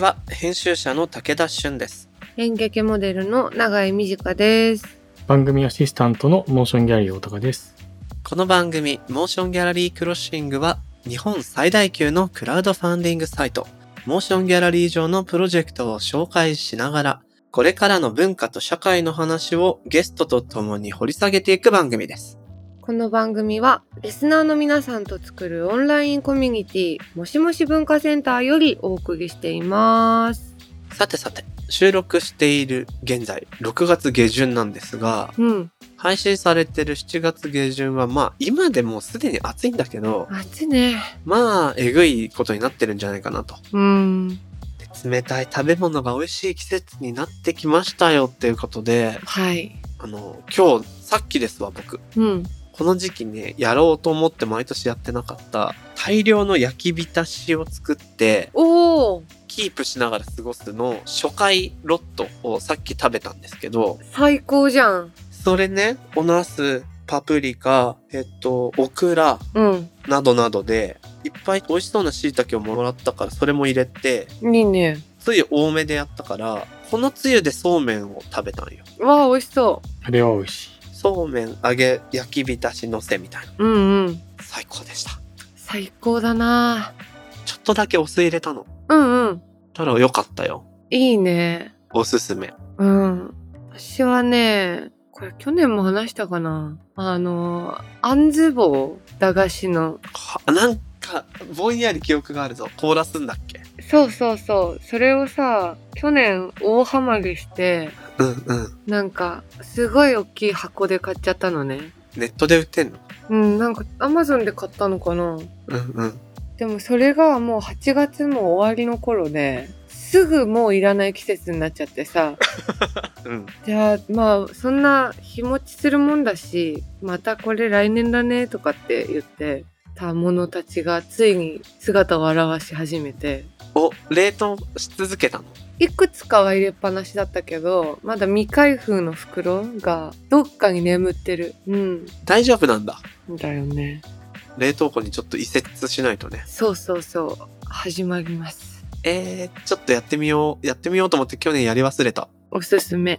は編集者の武田俊です演劇モデルの永井美智香です。番組アシスタントのモーションギャラリー大高です。この番組モーションギャラリークロッシングは日本最大級のクラウドファンディングサイトモーションギャラリー上のプロジェクトを紹介しながらこれからの文化と社会の話をゲストと共に掘り下げていく番組ですこの番組はリスナーの皆さんと作るオンラインコミュニティもしもし文化センターよりお送りしています。さてさて収録している現在6月下旬なんですがうん、配信されてる7月下旬はまあ今でもうすでに暑いんだけど暑いね。まあえぐいことになってるんじゃないかなとうん、で冷たい食べ物が美味しい季節になってきましたよっていうことで、はい。あの、今日、さっきですわ、僕。うん、この時期ね、やろうと思って毎年やってなかった、大量の焼き浸しを作って、おお、キープしながら過ごすの初回ロットをさっき食べたんですけど、最高じゃん。それね、おナス、パプリカ、えっと、オクラうん、などなどで、いっぱい美味しそうな椎茸をもらったから、それも入れて、いいね。つゆ多めでやったから、このつゆでそうめんを食べたんよ。わあ、美味しそあれは美味しい。そうめん揚げ焼き浸しのせみたいな。う。うんうん。最高でした。最高だな。ちょっとだけお酢入れたの。うんうん。たらよかったよ。いいね。おすすめ。うん。私はね、これ去年も話したかな。あの、あんず棒、駄菓子の。はなんか、ぼんやり記憶があるぞ。凍らすんだっけ？そうそうそう。それをさ、去年大ハマりして、うんうん。なんか、すごい大きい箱で買っちゃったのね。ネットで売ってんの？うん、なんか、アマゾンで買ったのかな。うんうん。でもそれがもう8月も終わりの頃で、すぐもういらない季節になっちゃってさ。うん。じゃあ、まあ、そんな日持ちするもんだし、またこれ来年だねとかって言って、たものたちがついに姿を現し始めて、お、冷凍し続けたの？いくつかは入れっぱなしだったけど、まだ未開封の袋がどっかに眠ってる。うん。大丈夫なんだ。だよね。冷凍庫にちょっと移設しないとね。そうそうそう。始まります。えー、ちょっとやってみよう。やってみようと思って去年やり忘れた。おすすめ。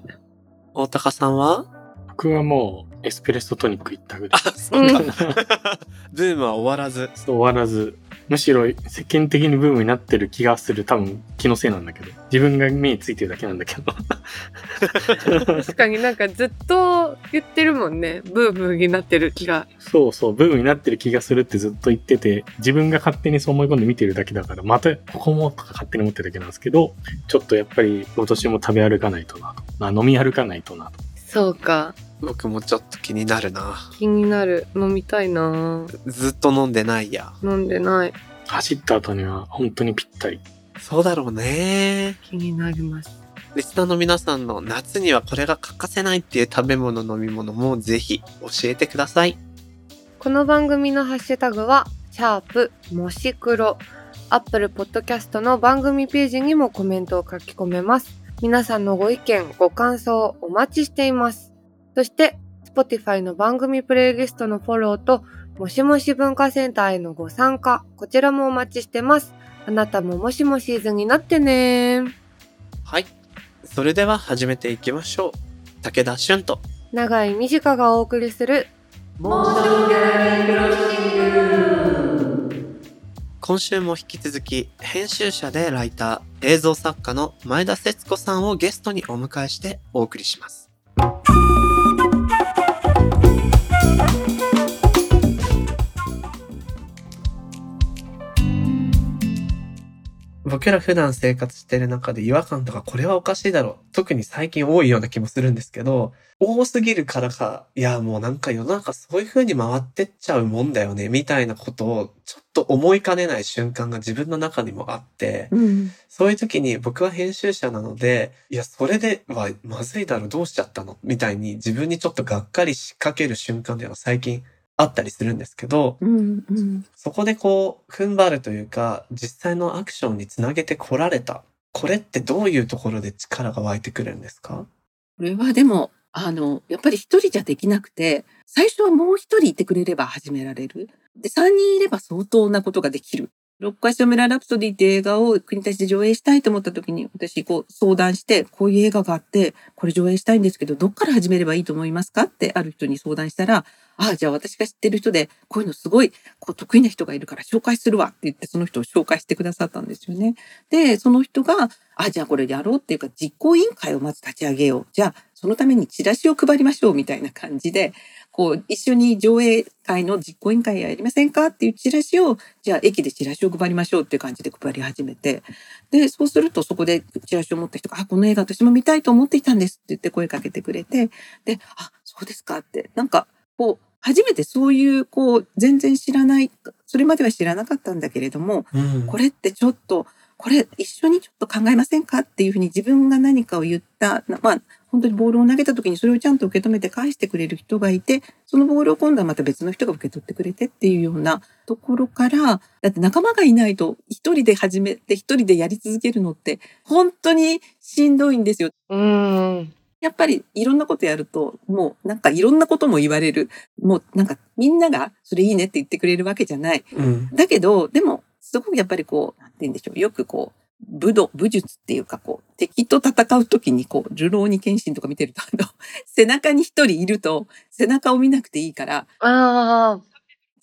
大高さんは？僕はもうエスプレッソトニック行ったぐらい。あ、そうか。ブームは終わらず。そ う終わらず、むしろ世間的にブームになってる気がする。多分気のせいなんだけど。自分が目についてるだけなんだけど。確かになんかずっと言ってるもんね。ブームになってる気が。そうそう、ブームになってる気がするってずっと言ってて、自分が勝手にそう思い込んで見てるだけだから、またここもとか勝手に思ってるだけなんですけど、ちょっとやっぱり今年も食べ歩かないとなと。まあ飲み歩かないとなと。そうか。僕もちょっと気になるな。気になる。飲みたいなずっと飲んでないや。飲んでない。走った後には本当にぴったり。そうだろうね。気になります。リスナーの皆さんの夏にはこれが欠かせないっていう食べ物飲み物もぜひ教えてください。この番組のハッシュタグは、シャープもし黒。アップルポッドキャストの番組ページにもコメントを書き込めます。皆さんのご意見、ご感想お待ちしています。そして、Spotify の番組プレイリストのフォローと、もしもし文化センターへのご参加、こちらもお待ちしてます。あなたももしもシーズンになってねはい。それでは始めていきましょう。武田俊と。長井美智香がお送りする今週も引き続き編集者でライター、映像作家の前田節子さんをゲストにお迎えしてお送りします。Bye. 僕ら普段生活してる中で違和感とかこれはおかしいだろう。特に最近多いような気もするんですけど、多すぎるからか、いやもうなんか世の中そういう風に回ってっちゃうもんだよね、みたいなことをちょっと思いかねない瞬間が自分の中にもあって、うん。そういう時に僕は編集者なので、いや、それではまずいだろ、どうしちゃったの？みたいに自分にちょっとがっかりしかける瞬間っていうのは最近あったりするんですけど、うん。うん。そこでこう、踏ん張るというか、実際のアクションにつなげてこられた。これってどういうところで力が湧いてくるんですか？これはでも、あの、やっぱり一人じゃできなくて、最初はもう一人いてくれれば始められる。で、三人いれば相当なことができる。六回ショメララプソディって映画を国立で上映したいと思った時に、私こう相談して、こういう映画があって、これ上映したいんですけど、どっから始めればいいと思いますかってある人に相談したら、ああ、じゃあ私が知ってる人で、こういうのすごいこう得意な人がいるから紹介するわって言って、その人を紹介してくださったんですよね。で、その人が、ああ、じゃあこれやろうっていうか、実行委員会をまず立ち上げよう。じゃあ、そのためにチラシを配りましょうみたいな感じで、こう、一緒に上映会の実行委員会やりませんかっていうチラシを、じゃあ駅でチラシを配りましょうっていう感じで配り始めて、で、そうするとそこでチラシを持った人が、あ、この映画私も見たいと思っていたんですって言って声かけてくれて、で、あ、そうですかって、なんか、こう、初めてそういう、こう、全然知らない、それまでは知らなかったんだけれども、うん。これってちょっと、これ一緒にちょっと考えませんかっていうふうに自分が何かを言った、なまあ、本当にボールを投げた時にそれをちゃんと受け止めて返してくれる人がいて、そのボールを今度はまた別の人が受け取ってくれてっていうようなところから、だって仲間がいないと一人で始めて一人でやり続けるのって本当にしんどいんですよ。うん。やっぱりいろんなことやると、もうなんかいろんなことも言われる。もうなんかみんながそれいいねって言ってくれるわけじゃない。うん。だけど、でも、すごくやっぱりこう、なんて言うんでしょう。よくこう、武道、武術っていうかこう、敵と戦うときにこう、流浪に剣心とか見てると、あの、背中に一人いると、背中を見なくていいから、ああ。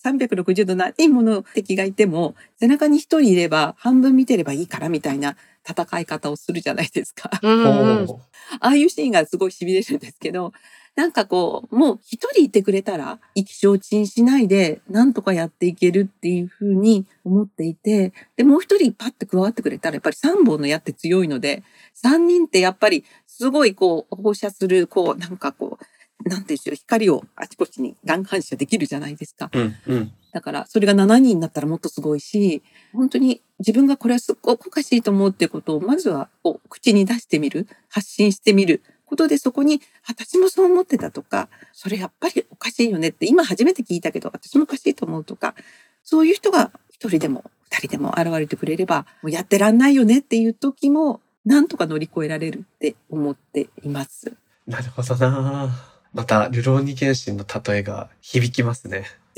360度何人もの敵がいても、背中に一人いれば半分見てればいいからみたいな戦い方をするじゃないですか。うんうん。ほああいうシーンがすごい痺れるんですけど、なんかこう、もう一人いてくれたら、意気消沈しないで、なんとかやっていけるっていうふうに思っていて、で、もう一人パッて加わってくれたら、やっぱり三本の矢って強いので、三人ってやっぱりすごいこう、放射する、こう、なんかこう、なんていうんでしょう、光をあちこちに乱反射できるじゃないですか。う。うん。うん。だから、それが7人になったらもっとすごいし、本当に自分がこれはすっごくおかしいと思うってことを、まずはこう口に出してみる、発信してみることで、そこに、私もそう思ってたとか、それやっぱりおかしいよねって、今初めて聞いたけど、私もおかしいと思うとか、そういう人が一人でも二人でも現れてくれれば、もうやってらんないよねっていう時も、なんとか乗り越えられるって思っています。なるほどなまた、ルローニケンシンの例えが響きますね。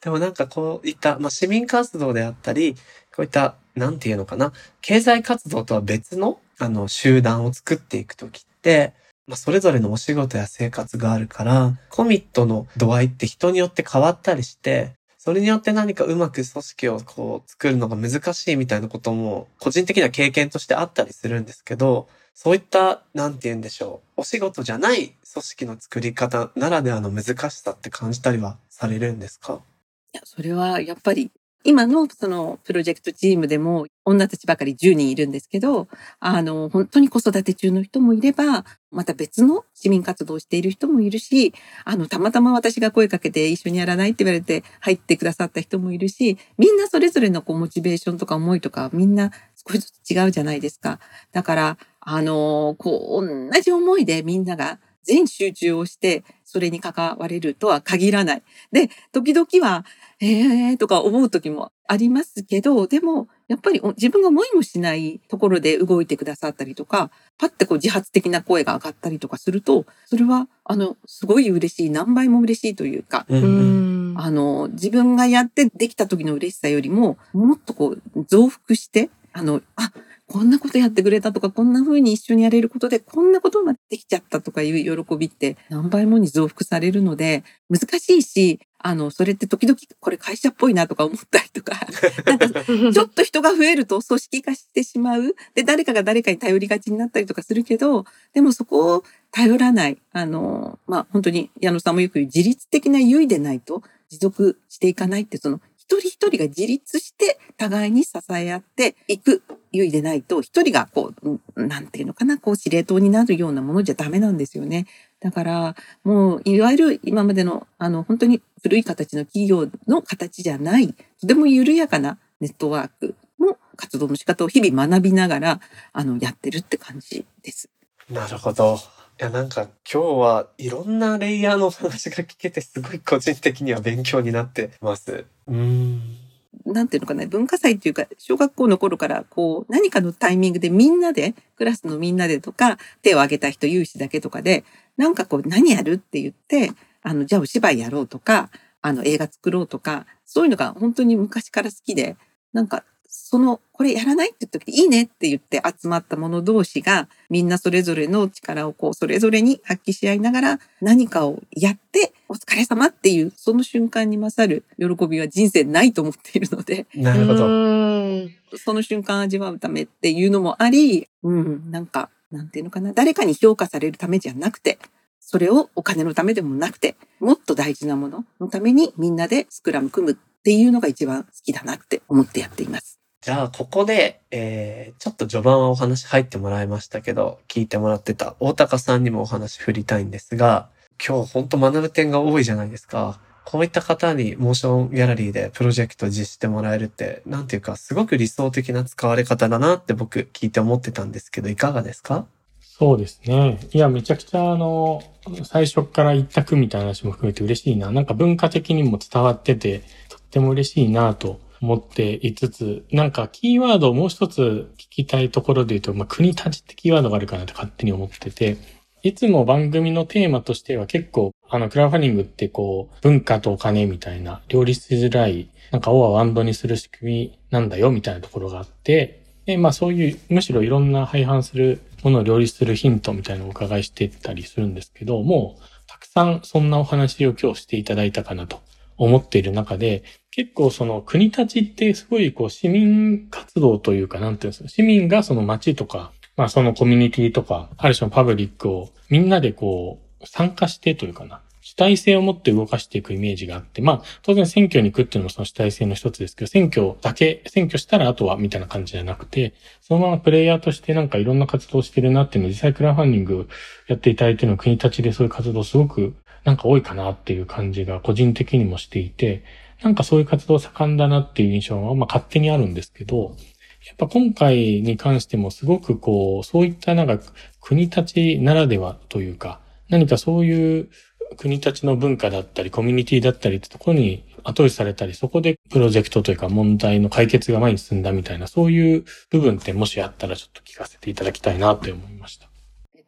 でもなんかこういった、まあ、市民活動であったり、こういった、なんていうのかな、経済活動とは別の、あの、集団を作っていくときって、まあ、それぞれのお仕事や生活があるから、コミットの度合いって人によって変わったりして、それによって何かうまく組織をこう作るのが難しいみたいなことも個人的な経験としてあったりするんですけど、そういった、なんて言うんでしょう、お仕事じゃない組織の作り方ならではの難しさって感じたりはされるんですか？いや、それはやっぱり、今のそのプロジェクトチームでも女たちばかり10人いるんですけど、あの、本当に子育て中の人もいれば、また別の市民活動をしている人もいるし、あの、たまたま私が声かけて一緒にやらないって言われて入ってくださった人もいるし、みんなそれぞれのこうモチベーションとか思いとかみんな少しずつ違うじゃないですか。だから、あの、こう、同じ思いでみんなが全集中をして、それに関われるとは限らない。で、時々は、えーとか思う時もありますけど、でも、やっぱりお自分が思いもしないところで動いてくださったりとか、パッてこう自発的な声が上がったりとかすると、それは、あの、すごい嬉しい、何倍も嬉しいというか、う。ん。あの、自分がやってできた時の嬉しさよりも、もっとこう、増幅して、あの、あ、こんなことやってくれたとか、こんな風に一緒にやれることで、こんなことまでできちゃったとかいう喜びって何倍もに増幅されるので、難しいし、あの、それって時々これ会社っぽいなとか思ったりとか、かちょっと人が増えると組織化してしまう。で、誰かが誰かに頼りがちになったりとかするけど、でもそこを頼らない。あの、まあ、本当に矢野さんもよく言う自律的な優位でないと持続していかないって、その一人一人が自立して互いに支え合っていく優位でないと、一人がこう、なんていうのかな、こう司令塔になるようなものじゃダメなんですよね。だから、もう、いわゆる今までの、あの、本当に古い形の企業の形じゃない、とても緩やかなネットワークの活動の仕方を日々学びながら、あの、やってるって感じです。なるほど。いや、なんか今日はいろんなレイヤーのお話が聞けてすごい個人的には勉強になってます。うん。なんていうのかな、文化祭っていうか、小学校の頃から、こう、何かのタイミングでみんなで、クラスのみんなでとか、手を挙げた人有志だけとかで、なんかこう、何やるって言って、あの、じゃあお芝居やろうとか、あの映画作ろうとか、そういうのが本当に昔から好きで、なんかその、これやらないって言った時、いいねって言って集まった者同士が、みんなそれぞれの力をこう、それぞれに発揮し合いながら、何かをやって、お疲れ様っていう、その瞬間に勝る喜びは人生ないと思っているので。なるほど。その瞬間味わうためっていうのもあり、うん、なんか、なんていうのかな、誰かに評価されるためじゃなくて、それをお金のためでもなくて、もっと大事なもののためにみんなでスクラム組むっていうのが一番好きだなって思ってやっています。じゃあ、ここで、えー、ちょっと序盤はお話入ってもらいましたけど、聞いてもらってた大高さんにもお話振りたいんですが、今日ほんと学ぶ点が多いじゃないですか。こういった方にモーションギャラリーでプロジェクト実施してもらえるって、なんていうか、すごく理想的な使われ方だなって僕聞いて思ってたんですけど、いかがですか？そうですね。いや、めちゃくちゃあの、最初から一択みたいな話も含めて嬉しいな。なんか文化的にも伝わってて、とっても嬉しいなと思っていつつ、なんかキーワードをもう一つ聞きたいところで言うと、まあ、国立ちってキーワードがあるかなって勝手に思ってて、いつも番組のテーマとしては結構、あの、クラウドファンディングってこう、文化とお金みたいな、両立しづらい、なんか、オアワンドにする仕組みなんだよ、みたいなところがあって、で、まあそういう、むしろいろんな廃反するものを両立するヒントみたいなのをお伺いしてたりするんですけど、もう、たくさんそんなお話を今日していただいたかなと思っている中で、結構その国立ちってすごいこう市民活動というか、なんていうんですか、市民がその街とか、まあそのコミュニティとか、ある種のパブリックをみんなでこう参加してというかな、主体性を持って動かしていくイメージがあって、まあ当然選挙に行くっていうのもその主体性の一つですけど、選挙だけ、選挙したらあとはみたいな感じじゃなくて、そのままプレイヤーとしてなんかいろんな活動をしてるなっていうのを実際クラファンディングやっていただいているの国立ちでそういう活動すごくなんか多いかなっていう感じが個人的にもしていて、なんかそういう活動盛んだなっていう印象は、まあ勝手にあるんですけど、やっぱ今回に関してもすごくこう、そういったなんか国たちならではというか、何かそういう国たちの文化だったり、コミュニティだったりってところに後押しされたり、そこでプロジェクトというか問題の解決が前に進んだみたいな、そういう部分ってもしあったらちょっと聞かせていただきたいなと思いました。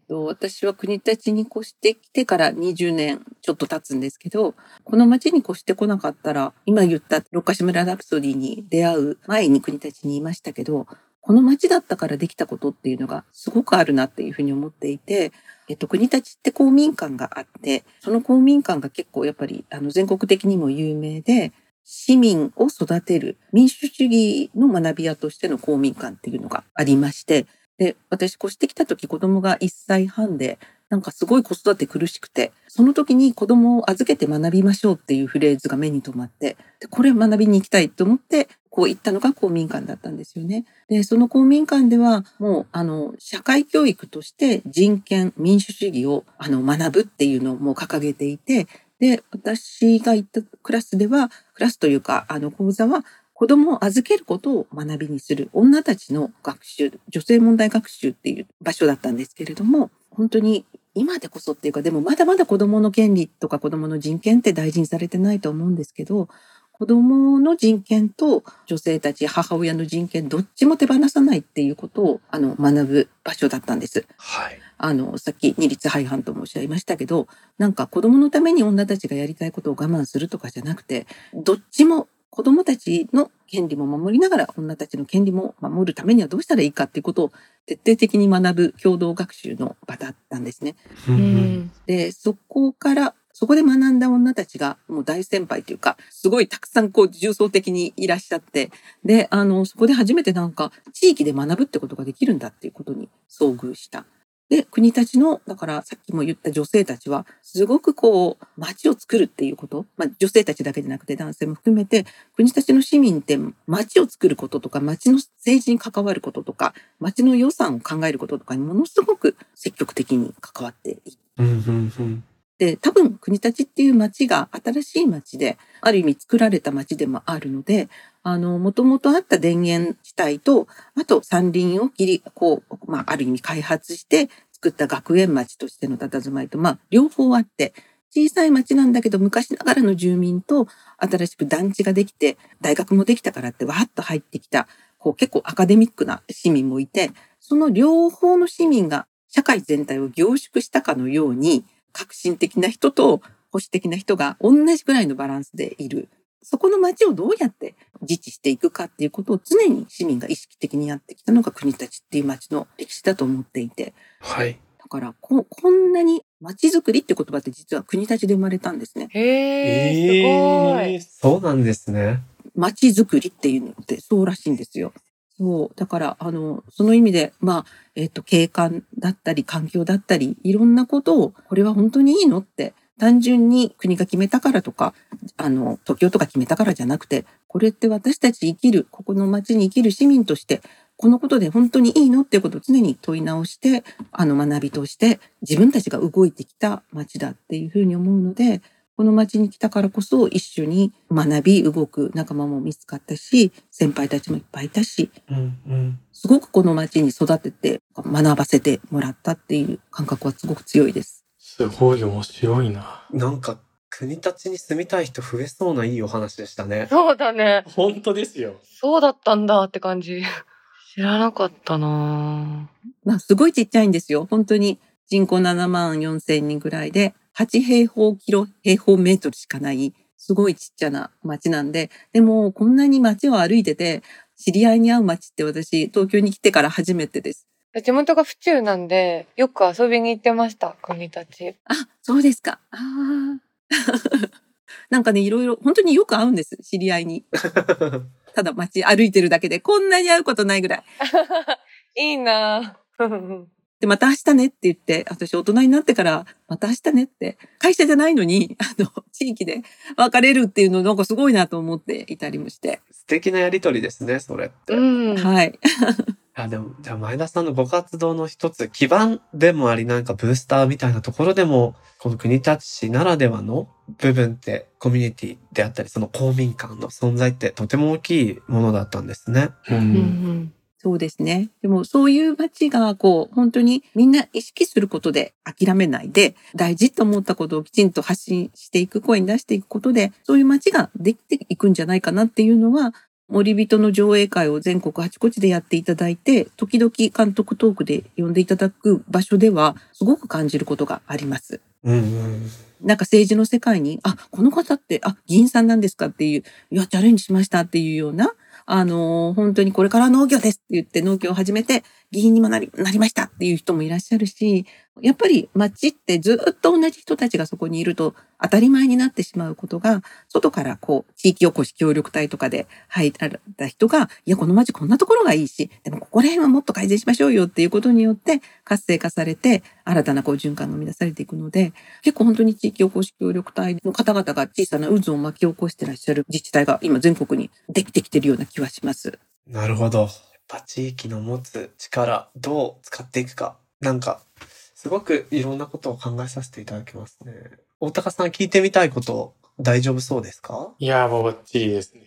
と、私は国立に越してきてから20年ちょっと経つんですけど、この町に越してこなかったら、今言った六ヶ島ラプソディに出会う前に国立にいましたけど、この町だったからできたことっていうのがすごくあるなっていうふうに思っていて、えっと、国立って公民館があって、その公民館が結構やっぱりあの全国的にも有名で、市民を育てる民主主義の学び屋としての公民館っていうのがありまして、で、私越してきた時子供が1歳半で、なんかすごい子育て苦しくて、その時に子供を預けて学びましょうっていうフレーズが目に留まって、で、これ学びに行きたいと思って、こう行ったのが公民館だったんですよね。で、その公民館では、もう、あの、社会教育として人権、民主主義を、あの、学ぶっていうのをもう掲げていて、で、私が行ったクラスでは、クラスというか、あの講座は、子供を預けることを学びにする女たちの学習、女性問題学習っていう場所だったんですけれども、本当に今でこそっていうか、でもまだまだ子供の権利とか子供の人権って大事にされてないと思うんですけど、子供の人権と女性たち、母親の人権、どっちも手放さないっていうことを、あの、学ぶ場所だったんです。はい。あの、さっき二律背反と申し上げましたけど、なんか子供のために女たちがやりたいことを我慢するとかじゃなくて、どっちも子供たちの権利も守りながら女たちの権利も守るためにはどうしたらいいかっていうことを徹底的に学ぶ共同学習の場だったんですね。うん、で、そこからそこで学んだ女たちがもう大先輩というか、すごいたくさんこう重層的にいらっしゃって、で、あの、そこで初めてなんか地域で学ぶってことができるんだっていうことに遭遇した。で、国たちの、だからさっきも言った女性たちは、すごくこう、街を作るっていうこと、まあ女性たちだけじゃなくて男性も含めて、国たちの市民って街を作ることとか、街の政治に関わることとか、街の予算を考えることとかにものすごく積極的に関わっている。で、多分国立っていう街が新しい街で、ある意味作られた街でもあるので、あの、もともとあった田園地帯と、あと山林を切り、こう、まあ、ある意味開発して作った学園町としての佇まいと、まあ、両方あって、小さい町なんだけど、昔ながらの住民と新しく団地ができて、大学もできたからってわーっと入ってきた、こう結構アカデミックな市民もいて、その両方の市民が社会全体を凝縮したかのように、革新的な人と保守的な人が同じくらいのバランスでいる。そこの街をどうやって自治していくかっていうことを常に市民が意識的にやってきたのが国たちっていう街の歴史だと思っていて。はい。だからこ、こんなに街づくりって言葉って実は国たちで生まれたんですね。へえ、すごい。そうなんですね。街づくりっていうのってそうらしいんですよ。そう。だから、あの、その意味で、まあ、えっ、と、景観だったり、環境だったり、いろんなことを、これは本当にいいのって、単純に国が決めたからとか、あの、東京とか決めたからじゃなくて、これって私たち生きる、ここの街に生きる市民として、このことで本当にいいのっていうことを常に問い直して、あの、学びとして、自分たちが動いてきた街だっていうふうに思うので、この街に来たからこそ一緒に学び、動く仲間も見つかったし、先輩たちもいっぱいいたし、うんうん。すごくこの街に育てて学ばせてもらったっていう感覚はすごく強いです。すごい面白いな。なんか、国立に住みたい人増えそうないいお話でしたね。そうだね。本当ですよ。そうだったんだって感じ。知らなかったなまあ、すごいちっちゃいんですよ。本当に人口7万4千人ぐらいで、8平方キロ、平方メートルしかない、すごいちっちゃな街なんで、でもこんなに街を歩いてて、知り合いに会う街って私、東京に来てから初めてです。地元が府中なんで、よく遊びに行ってました、国たち。あ、そうですか。ああ。なんかね、いろいろ、本当によく会うんです、知り合いに。ただ街歩いてるだけで、こんなに会うことないぐらい。いいなぁ。で、また明日ねって言って、私大人になってから、また明日ねって、会社じゃないのに、あの、地域で別れるっていうのなんかすごいなと思っていたりもして。素敵なやりとりですね、それって。うん。はい。あ、でも、じゃあ前田さんのご活動の一つ、基盤でもあり、なんかブースターみたいなところでも、この国立市ならではの部分って、コミュニティであったり、その公民館の存在ってとても大きいものだったんですね。う。うんんそうですね。でもそういう街がこう本当にみんな意識することで諦めないで大事と思ったことをきちんと発信していく声に出していくことでそういう街ができていくんじゃないかなっていうのは森人の上映会を全国あちこちでやっていただいて時々監督トークで呼んでいただく場所ではすごく感じることがあります。うんうん。なんか政治の世界に、あ、この方って、あ、議員さんなんですかっていう、いや、チャレンジしましたっていうような、あの本当にこれから農業ですって言って農業を始めて、議員にもなり、なりましたっていう人もいらっしゃるし、やっぱり街ってずっと同じ人たちがそこにいると当たり前になってしまうことが、外からこう、地域おこし協力隊とかで入られた人が、いや、この街こんなところがいいし、でもここら辺はもっと改善しましょうよっていうことによって活性化されて、新たなこう循環が生み出されていくので、結構本当に地域おこし協力隊の方々が小さな渦を巻き起こしてらっしゃる自治体が今全国にできてきてるような気はします。なるほど。やっぱ地域の持つ力、どう使っていくか。なんか、すごくいろんなことを考えさせていただきますね。大高さん聞いてみたいこと大丈夫？そうですかいや、もうバッチリですね。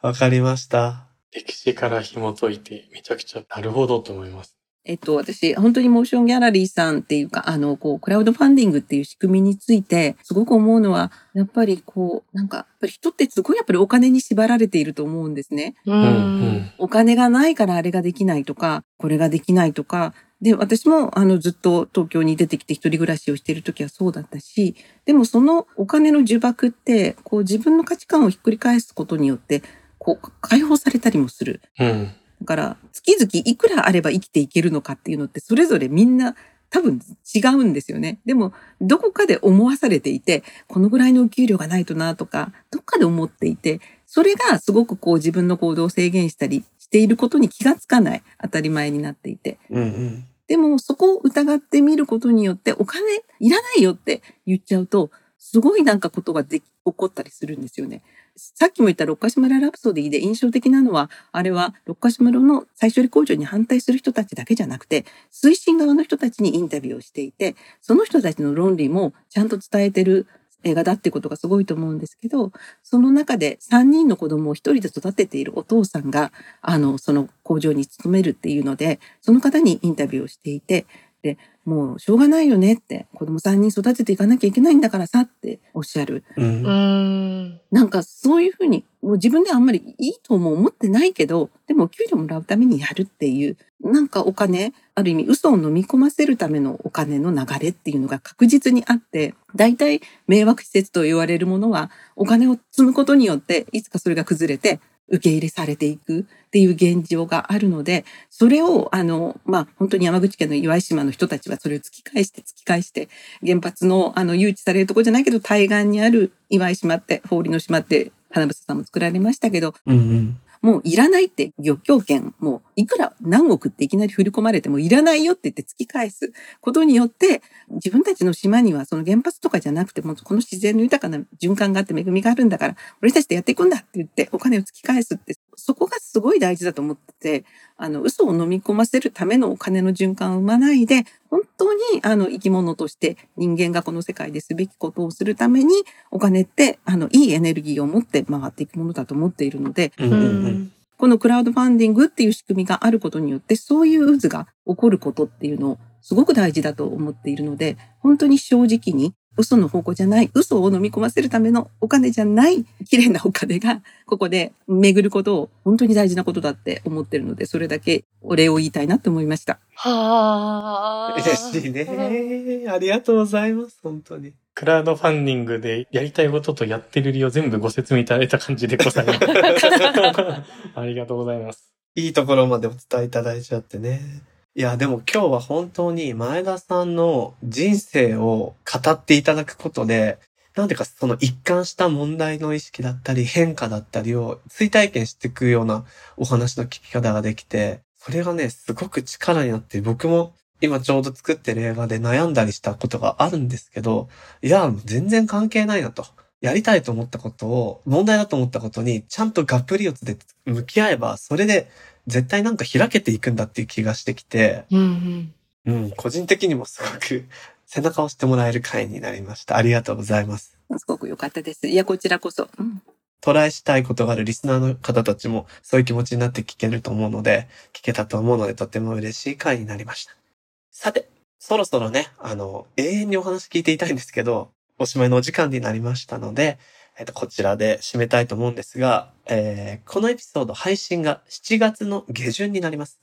わかりました。歴史から紐解いて、めちゃくちゃなるほどと思います。えっと、私、本当にモーションギャラリーさんっていうか、あの、こう、クラウドファンディングっていう仕組みについて、すごく思うのは、やっぱりこう、なんか、やっぱり人ってすごいやっぱりお金に縛られていると思うんですね。うん。お金がないからあれができないとか、これができないとか、で、私もあのずっと東京に出てきて一人暮らしをしている時はそうだったし、でもそのお金の呪縛って、こう自分の価値観をひっくり返すことによって、こう解放されたりもする。うん。だから、月々いくらあれば生きていけるのかっていうのって、それぞれみんな多分違うんですよね。でも、どこかで思わされていて、このぐらいのお給料がないとなとか、どっかで思っていて、それがすごくこう自分の行動を制限したりしていることに気がつかない当たり前になっていて。うんうん。でも、そこを疑ってみることによって、お金いらないよって言っちゃうと、すごいなんかことができ起こったりするんですよね。さっきも言った六ヶ島ラプソディで印象的なのは、あれは六ヶ島の再処理工場に反対する人たちだけじゃなくて、推進側の人たちにインタビューをしていて、その人たちの論理もちゃんと伝えてる映画だってことがすごいと思うんですけど、その中で3人の子供を一人で育てているお父さんが、あの、その工場に勤めるっていうので、その方にインタビューをしていて、で、もうしょうがないよねって、子供3人育てていかなきゃいけないんだからさっておっしゃる。うんう。ん。なんかそういうふうに、もう自分ではあんまりいいとも思ってないけど、でもお給料もらうためにやるっていう、なんかお金、ある意味嘘を飲み込ませるためのお金の流れっていうのが確実にあって、大体迷惑施設と言われるものはお金を積むことによっていつかそれが崩れて受け入れされていくっていう現状があるので、それをあの、まあ、本当に山口県の岩井島の人たちはそれを突き返して突き返して、原発のあの誘致されるとこじゃないけど対岸にある岩井島って、氷の島って花房さんも作られましたけど、うんうん。もういらないって漁協権、もういくら何億っていきなり振り込まれてもいらないよって言って突き返す。ことによって、自分たちの島にはその原発とかじゃなくても、この自然の豊かな循環があって恵みがあるんだから、俺たちでやっていくんだって言ってお金を突き返すって、そこがすごい大事だと思ってて、あの、嘘を飲み込ませるためのお金の循環を生まないで、本当にあの生き物として人間がこの世界ですべきことをするために、お金ってあのいいエネルギーを持って回っていくものだと思っているので、うんうんうん。このクラウドファンディングっていう仕組みがあることによって、そういう渦が起こることっていうのをすごく大事だと思っているので、本当に正直に嘘の方向じゃない、嘘を飲み込ませるためのお金じゃない、綺麗なお金がここで巡ることを本当に大事なことだって思ってるので、それだけお礼を言いたいなと思いました。はあ。嬉しいね。ありがとうございます。本当に。クラウドファンディングでやりたいこととやってる理由を全部ご説明いただいた感じでございます。ありがとうございます。いいところまでお伝えいただいちゃってね。いや、でも今日は本当に前田さんの人生を語っていただくことで、なんていうかその一貫した問題の意識だったり変化だったりを追体験していくようなお話の聞き方ができて、それがね、すごく力になって僕も今ちょうど作ってる映画で悩んだりしたことがあるんですけど、いや、全然関係ないなと。やりたいと思ったことを、問題だと思ったことに、ちゃんとがっぷり四つで向き合えば、それで絶対なんか開けていくんだっていう気がしてきて、うんうん。うん、個人的にもすごく 背中を押してもらえる回になりました。ありがとうございます。すごく良かったです。いや、こちらこそ。うんトライしたいことがあるリスナーの方たちもそういう気持ちになって聞けると思うので、聞けたと思うのでとても嬉しい回になりました。さて、そろそろね、あの、永遠にお話聞いていたいんですけど、おしまいのお時間になりましたので、えっと、こちらで締めたいと思うんですが、えーこのエピソード配信が7月の下旬になります。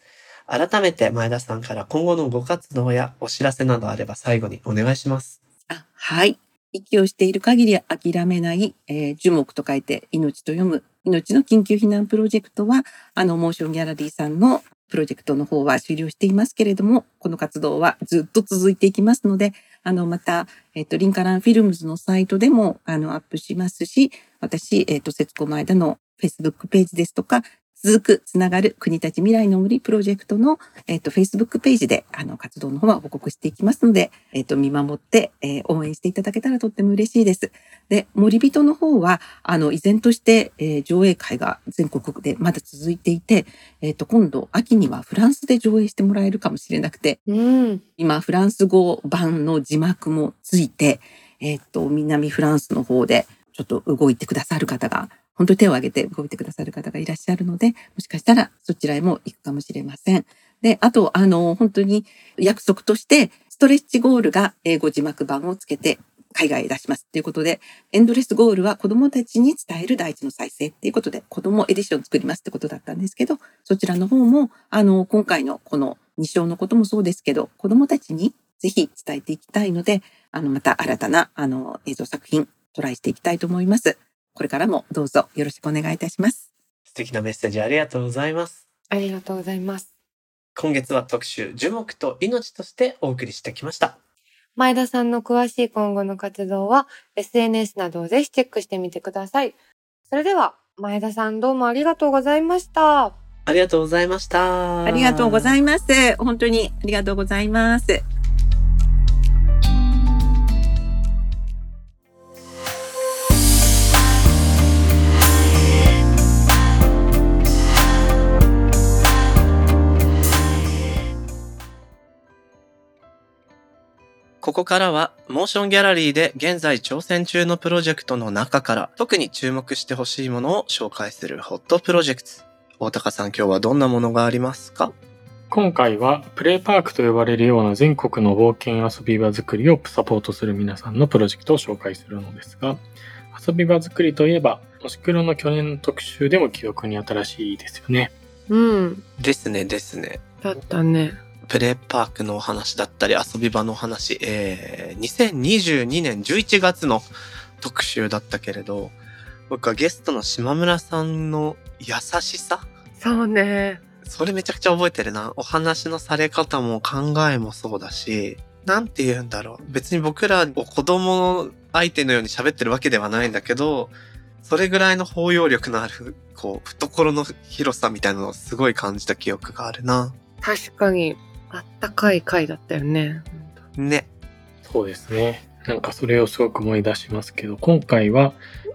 改めて前田さんから今後のご活動やお知らせなどあれば最後にお願いします。あはい。息をしている限り諦めない、えー樹木と書いて命と読む命の緊急避難プロジェクトは、あの、モーションギャラリーさんのプロジェクトの方は終了していますけれども、この活動はずっと続いていきますので、あの、また、えっ、と、リンカランフィルムズのサイトでも、あの、アップしますし、私、えっ、と、節子前田の Facebook ページですとか、続くつながる国立未来の森プロジェクトの、えっ、と、Facebook ページで、あの、活動の方は報告していきますので、えっ、と、見守って、えー応援していただけたらとっても嬉しいです。で、森人の方は、あの、依然として、えー上映会が全国でまだ続いていて、えっ、と、今度、秋にはフランスで上映してもらえるかもしれなくて、うん。今、フランス語版の字幕もついて、えっ、と、南フランスの方で、ちょっと動いてくださる方が、本当に手を挙げて動いてくださる方がいらっしゃるので、もしかしたらそちらへも行くかもしれません。で、あと、あの、本当に約束として、ストレッチゴールが英語字幕版をつけて海外へ出しますということで、エンドレスゴールは子供たちに伝える大地の再生っていうことで、子供エディション作りますってことだったんですけど、そちらの方も、あの、今回のこの2章のこともそうですけど、子供たちにぜひ伝えていきたいので、あの、また新たな、あの、映像作品、トライしていきたいと思います。これからもどうぞよろしくお願いいたします。素敵なメッセージありがとうございます。ありがとうございます。今月は特集、樹木と命としてお送りしてきました。前田さんの詳しい今後の活動は SNS などをぜひチェックしてみてください。それでは、前田さんどうもありがとうございました。ありがとうございました。ありがとうございいます。本当にありがとうございます。ここからは、モーションギャラリーで現在挑戦中のプロジェクトの中から、特に注目してほしいものを紹介するホットプロジェクト。大高さん、今日はどんなものがありますか？今回はプレイパークと呼ばれるような全国の冒険遊び場作りをサポートする皆さんのプロジェクトを紹介するのですが、遊び場作りといえば、もし黒の去年の特集でも記憶に新しいですよね。うん。ですね、ですね。だったね。プレイパークのお話だったり遊び場のお話、えー、2022年11月の特集だったけれど、僕はゲストの島村さんの優しさ？そうね。それめちゃくちゃ覚えてるな。お話のされ方も考えもそうだし、なんて言うんだろう。別に僕らを子供相手のように喋ってるわけではないんだけど、それぐらいの包容力のある、こう、懐の広さみたいなのをすごい感じた記憶があるな。確かに、あったかい回だったよね。ね。そうですね。なんかそれをすごく思い出しますけど、今回は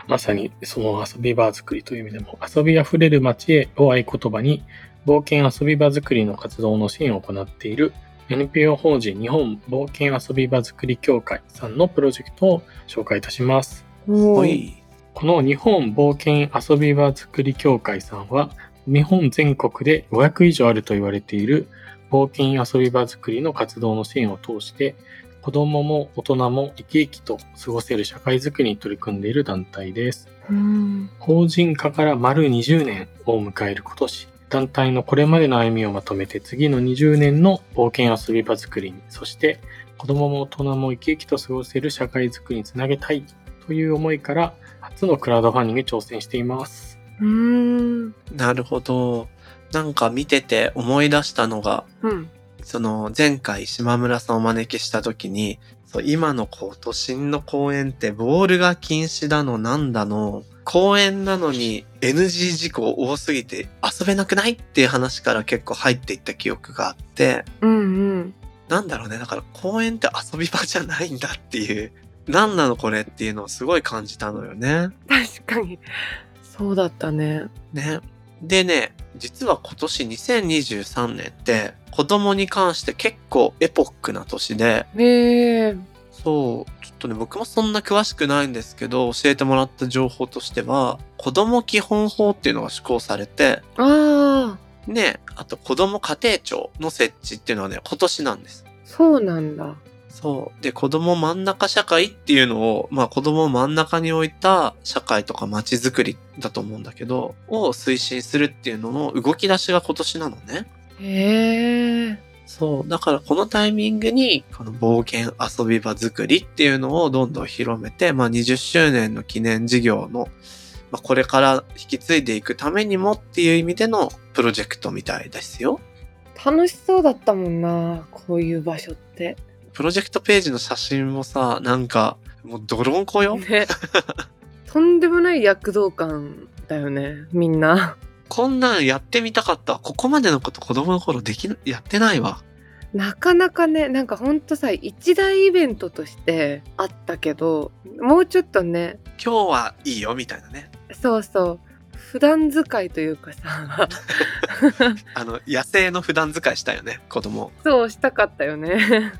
まさにその遊び場作りという意味でも、遊びあふれる街へを合言葉に、冒険遊び場作りの活動の支援を行っている NPO 法人日本冒険遊び場作り協会さんのプロジェクトを紹介いたします。い。この日本冒険遊び場作り協会さんは、日本全国で500以上あると言われている冒険遊び場作りの活動の支援を通して、子供も大人も生き生きと過ごせる社会づくりに取り組んでいる団体です。うん。法人化から丸20年を迎える今年、団体のこれまでの歩みをまとめて次の20年の冒険遊び場作りに、そして子供も大人も生き生きと過ごせる社会づくりにつなげたいという思いから、初のクラウドファンディングに挑戦しています。うん。なるほど。なんか見てて思い出したのが、うん。その前回島村さんをお招きした時に、そう今のこう都心の公園ってボールが禁止だのなんだの、公園なのに NG 事項多すぎて遊べなくないっていう話から結構入っていった記憶があって、うんうん。なんだろうね。だから公園って遊び場じゃないんだっていう、何なのこれっていうのをすごい感じたのよね。確かに。そうだったね。ね。でね、実は今年2023年って子供に関して結構エポックな年で、へえ。そう、ちょっとね、僕もそんな詳しくないんですけど、教えてもらった情報としては、子供基本法っていうのが施行されて、ああ、ね、あと子供家庭庁の設置っていうのはね、今年なんです。そうなんだ。そう。で、子供真ん中社会っていうのを、まあ子供を真ん中に置いた社会とか街づくりだと思うんだけど、を推進するっていうのの動き出しが今年なのね。へえ。そう。だからこのタイミングに、この冒険遊び場作りっていうのをどんどん広めて、まあ20周年の記念事業の、まあこれから引き継いでいくためにもっていう意味でのプロジェクトみたいですよ。楽しそうだったもんな、こういう場所って。プロジェクトページの写真もさ、なんか、もう泥んこよ？ね。とんでもない躍動感だよね、みんな。こんなんやってみたかった。ここまでのこと子供の頃できな、やってないわ。なかなかね、なんかほんとさ、一大イベントとしてあったけど、もうちょっとね、今日はいいよ、みたいなね。そうそう、普段使いというかさ、あの、野生の普段使いしたよね、子供。そうしたかったよね。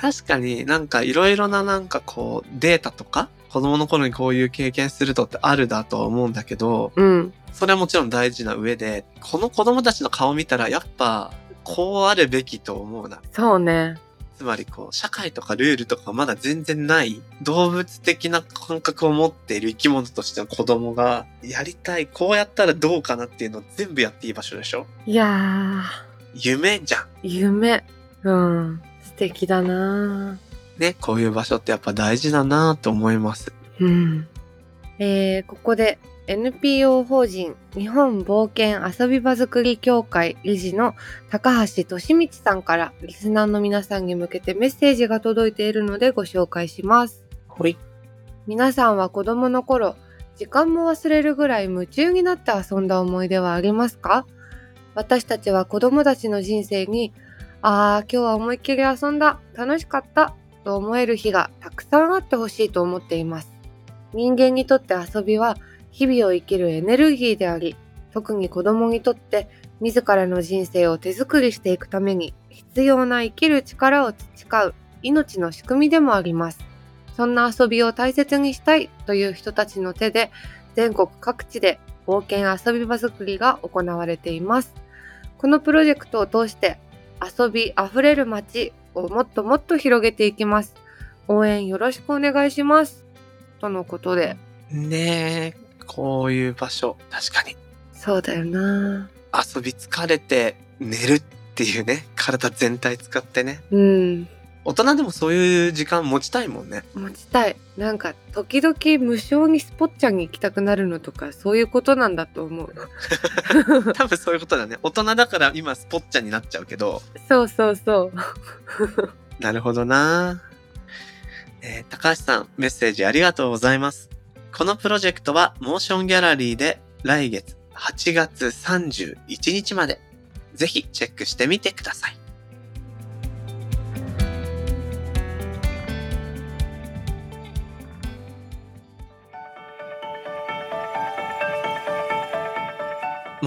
確かになんかいろいろななんかこうデータとか子供の頃にこういう経験するとってあるだとは思うんだけど、うん。それはもちろん大事な上で、この子供たちの顔見たらやっぱこうあるべきと思うな。そうね。つまりこう社会とかルールとかまだ全然ない動物的な感覚を持っている生き物としての子供がやりたい、こうやったらどうかなっていうのを全部やっていい場所でしょ？いや夢じゃん。ー、夢。うん。素敵だなね、こういう場所ってやっぱ大事だなと思います。うん。えー、ここで NPO 法人日本冒険遊び場づくり協会理事の高橋俊道さんからリスナーの皆さんに向けてメッセージが届いているのでご紹介します。ほい。皆さんは子供の頃、時間も忘れるぐらい夢中になって遊んだ思い出はありますか？私たちは子供たちの人生に、あー今日は思いっきり遊んだ、楽しかった、と思える日がたくさんあってほしいと思っています。人間にとって遊びは日々を生きるエネルギーであり、特に子供にとって自らの人生を手作りしていくために必要な生きる力を培う命の仕組みでもあります。そんな遊びを大切にしたいという人たちの手で全国各地で冒険遊び場作りが行われています。このプロジェクトを通して遊びあふれる街をもっともっと広げていきます。応援よろしくお願いします。とのことで、ねえ、こういう場所、確かに。そうだよな遊び疲れて寝るっていうね、体全体使ってね。うん。大人でもそういう時間持ちたいもんね。持ちたい。なんか、時々無償にスポッチャに行きたくなるのとか、そういうことなんだと思う。多分そういうことだね。大人だから今スポッチャになっちゃうけど。そうそうそう。なるほどな。えー高橋さん、メッセージありがとうございます。このプロジェクトはモーションギャラリーで来月8月31日までぜひチェックしてみてください。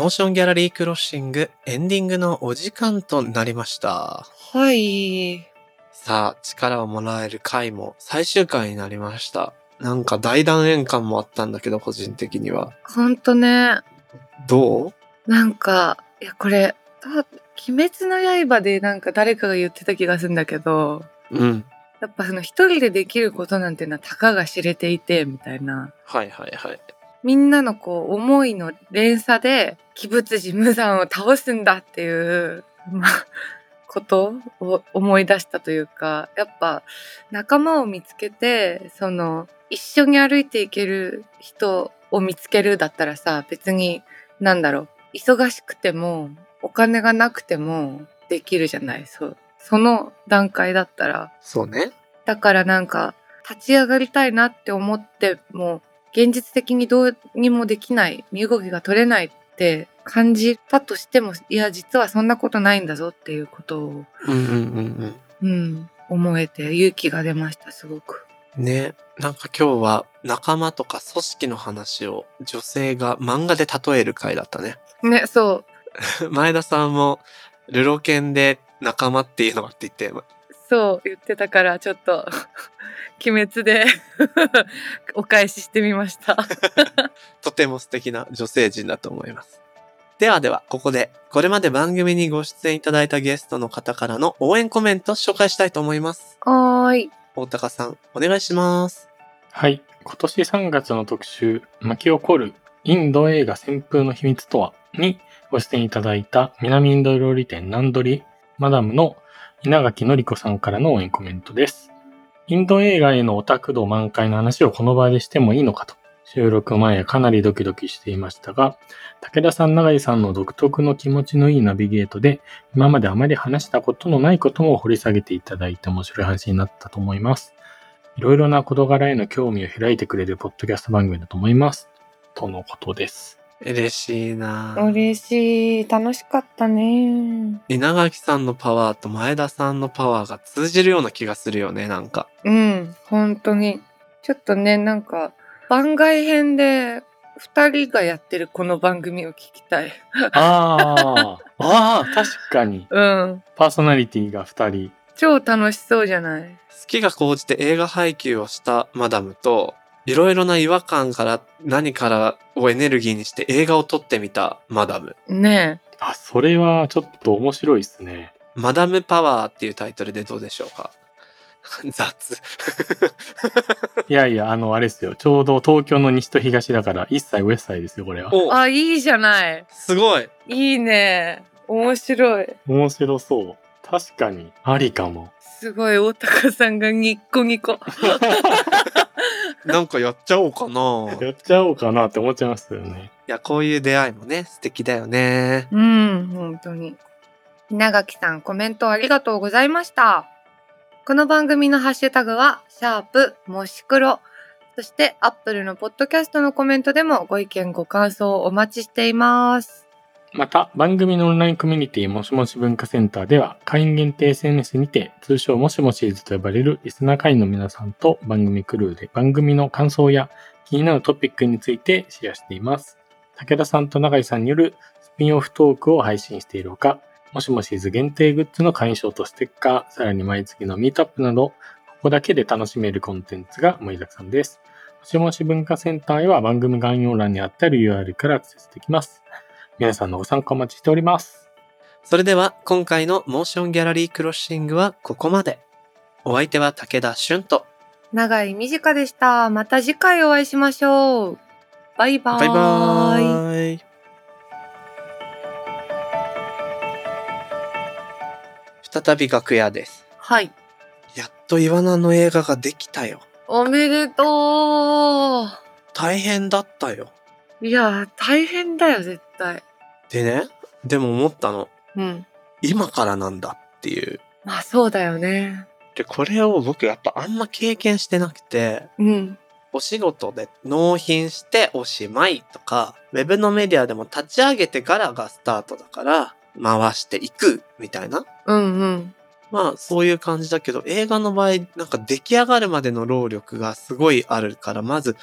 モーションギャラリークロッシングエンディングのお時間となりました。はい。さあ、力をもらえる回も最終回になりました。なんか大団円感もあったんだけど、個人的には。ほんとね。どう？なんか、いや、これ、た鬼滅の刃でなんか誰かが言ってた気がするんだけど、うん。やっぱその一人でできることなんてのはたかが知れていて、みたいな。はいはいはい。みんなのこう思いの連鎖で鬼物寺無惨を倒すんだっていう、まあ、ことを思い出したというか、やっぱ仲間を見つけて、その一緒に歩いていける人を見つけるだったらさ、別になんだろう、忙しくてもお金がなくてもできるじゃない。そう。その段階だったらそうね。だからなんか、立ち上がりたいなって思っても、現実的にどうにもできない、身動きが取れないって感じたとしても、いや、実はそんなことないんだぞっていうことを、うんうんうんうん、思えて勇気が出ました、すごく。うん。ね。なんか今日は仲間とか組織の話を女性が漫画で例える回だったね。ね、そ 前田さんも、ルロケンで仲間っていうのがって言って、う、そう言ってたから、ちょっと、鬼滅で お返ししてみました。とても素敵な女性陣だと思います。ではでは、ここで、これまで番組にご出演いただいたゲストの方からの応援コメント紹介したいと思います。はーい。大高さん、お願いします。はい。今年3月の特集、巻き起こるインド映画旋風の秘密とは？にご出演いただいた南インド料理店ナンドリマダムの稲垣のり子さんからの応援コメントです。インド映画へのオタク度満開の話をこの場でしてもいいのかと、収録前はかなりドキドキしていましたが、武田さん、永井さんの独特の気持ちのいいナビゲートで、今まであまり話したことのないことも掘り下げていただいて面白い話になったと思います。いろいろな事柄への興味を開いてくれるポッドキャスト番組だと思います。とのことです。嬉しいなぁ嬉しい。楽しかったね。稲垣さんのパワーと前田さんのパワーが通じるような気がするよね、なんか。うん、本当に。ちょっとね、なんか、番外編で、二人がやってるこの番組を聞きたい。あ あ、ああ、確かに。うん。パーソナリティが2人。超楽しそうじゃない？好きが高じて映画配給をしたマダムと、いろいろな違和感から何からをエネルギーにして映画を撮ってみたマダム。ねあ、それはちょっと面白いですね。マダムパワーっていうタイトルでどうでしょうか？雑。いやいや、あの、あれですよ。ちょうど東京の西と東だから、一切ウエスサイですよ、これは。おあ、いいじゃない。すごいいいね。面白い。面白そう。確かに、ありかも。すごい、大高さんがニッコニコ。なんかやっちゃおうかなやっちゃおうかなって思っちゃいますよね。いや、こういう出会いもね、素敵だよね。うん、本当に。稲垣さん、コメントありがとうございました。この番組のハッシュタグは、シャープ、もし黒。そして、アップルのポッドキャストのコメントでもご意見、ご感想をお待ちしています。また、番組のオンラインコミュニティもしもし文化センターでは、会員限定 SNS にて、通称もしもしーずと呼ばれるリスナー会員の皆さんと番組クルーで番組の感想や気になるトピックについてシェアしています。武田さんと永井さんによるスピンオフトークを配信しているほか、もしもしーず限定グッズの会員証とステッカー、さらに毎月のミートアップなど、ここだけで楽しめるコンテンツが盛りだくさんです。もしもし文化センターへは番組概要欄にあった URL からアクセスできます。皆さんのご参加お待ちしております。それでは、今回のモーションギャラリークロッシングはここまで。お相手は武田俊と、長い短でした。また次回お会いしましょう。バイバーイ。バイバーイ。再び楽屋です。はい。やっとイワナの映画ができたよ。おめでと大変だったよ。う。いや、大変だよ、絶対。でね、でも思ったの。うん。今からなんだっていう。まあ、そうだよね。で、これを僕やっぱあんま経験してなくて、うん。お仕事で納品しておしまいとか、ウェブのメディアでも立ち上げてからがスタートだから、回していくみたいな。うんうん。まあそういう感じだけど、映画の場合、なんか出来上がるまでの労力がすごいあるから、まず、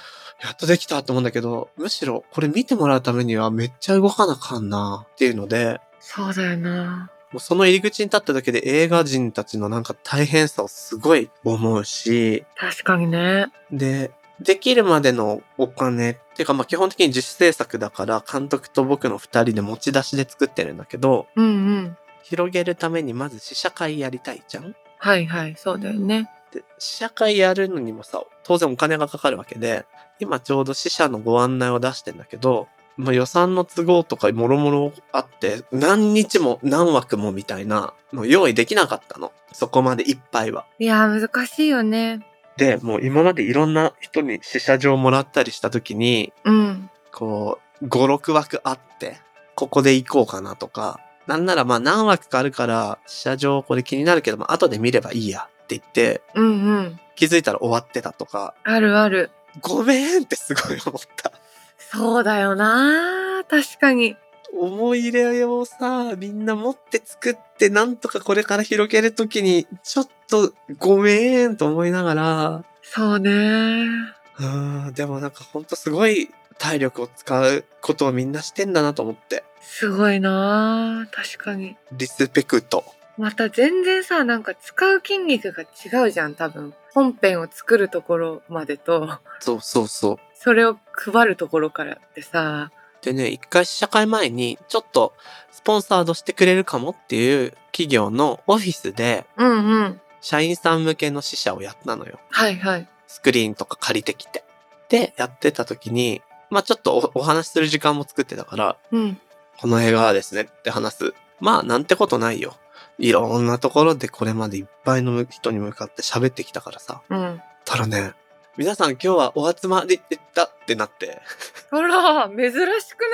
やっとできたと思うんだけど、むしろこれ見てもらうためにはめっちゃ動かなあかんなっていうので、そうだよな。もうその入り口に立っただけで映画人たちのなんか大変さをすごい思うし、確かにね。で、できるまでのお金っていうかまあ基本的に自主制作だから監督と僕の二人で持ち出しで作ってるんだけど、うんうん。広げるためにまず試写会やりたいじゃん？はいはい、そうだよね。で、試写会やるのにもさ、当然お金がかかるわけで、今ちょうど試写のご案内を出してんだけど、まあ予算の都合とかもろもろあって、何日も何枠もみたいなの用意できなかったの。そこまでいっぱいは。いやー、難しいよね。で、もう今までいろんな人に試写場もらったりした時に、うん。こう、5、6枠あって、ここで行こうかなとか、なんならまあ何枠かあるから、試写場これ気になるけど、まあ後で見ればいいやって言って、うんうん。気づいたら終わってたとか、あるある。ごめんってすごい思った。そうだよな。確かに。思い入れをさ、みんな持って作って、なんとかこれから広げるときに、ちょっとごめんと思いながら、そうね。うーん、でもなんかほんとすごい体力を使うことをみんなしてんだなと思って。すごいな。確かに。リスペクト。また全然さ、なんか使う筋肉が違うじゃん、多分。本編を作るところまでと、そうそうそう。それを配るところからってさ、でね、一回試写会前に、ちょっとスポンサードしてくれるかもっていう企業のオフィスで、うんうん。社員さん向けの試写をやったのよ。はいはい。スクリーンとか借りてきて。で、やってた時に、まあちょっとおお話しする時間も作ってたから、うん。この映画はですねって話す。まあなんてことないよ。いろんなところでこれまでいっぱいの人に向かって喋ってきたからさ。うん。たらね、皆さん今日はお集まりだってなって、あら、珍しく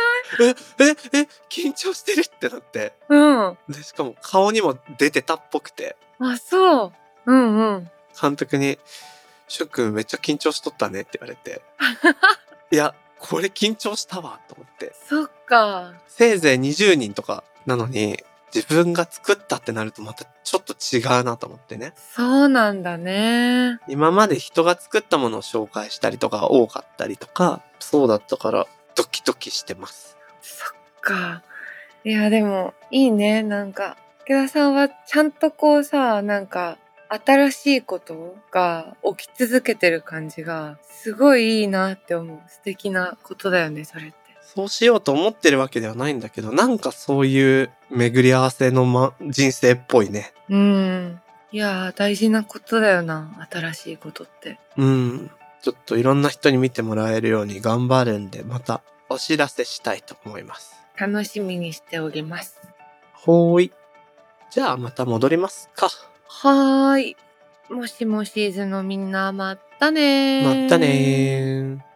え、え、え、緊張してるってなって。ないうん。で、しかも顔にも出てたっぽくて、あ、そう。うんうん。監督に、しゅっくんめっちゃ緊張しとったねって言われて。いや、これ緊張したわと思って。そっか。せいぜい20人とかなのに、自分が作ったってなるとまたちょっと違うなと思ってね。そうなんだね。今まで人が作ったものを紹介したりとかが多かったりとか、そうだったからドキドキしてます。そっか。いや、でも、いいね。なんか、池田さんはちゃんとこうさ、なんか、新しいことが起き続けてる感じが、すごいいいなって思う。素敵なことだよね、それって。そうしようと思ってるわけではないんだけど、なんかそういう巡り合わせの、ま、人生っぽいね。うん。いやー、大事なことだよな。新しいことって。うん。ちょっといろんな人に見てもらえるように頑張るんで、またお知らせしたいと思います。楽しみにしております。ほーい。じゃあまた戻りますか。はーい。もしもしーズのみんな、まったねー。またねー。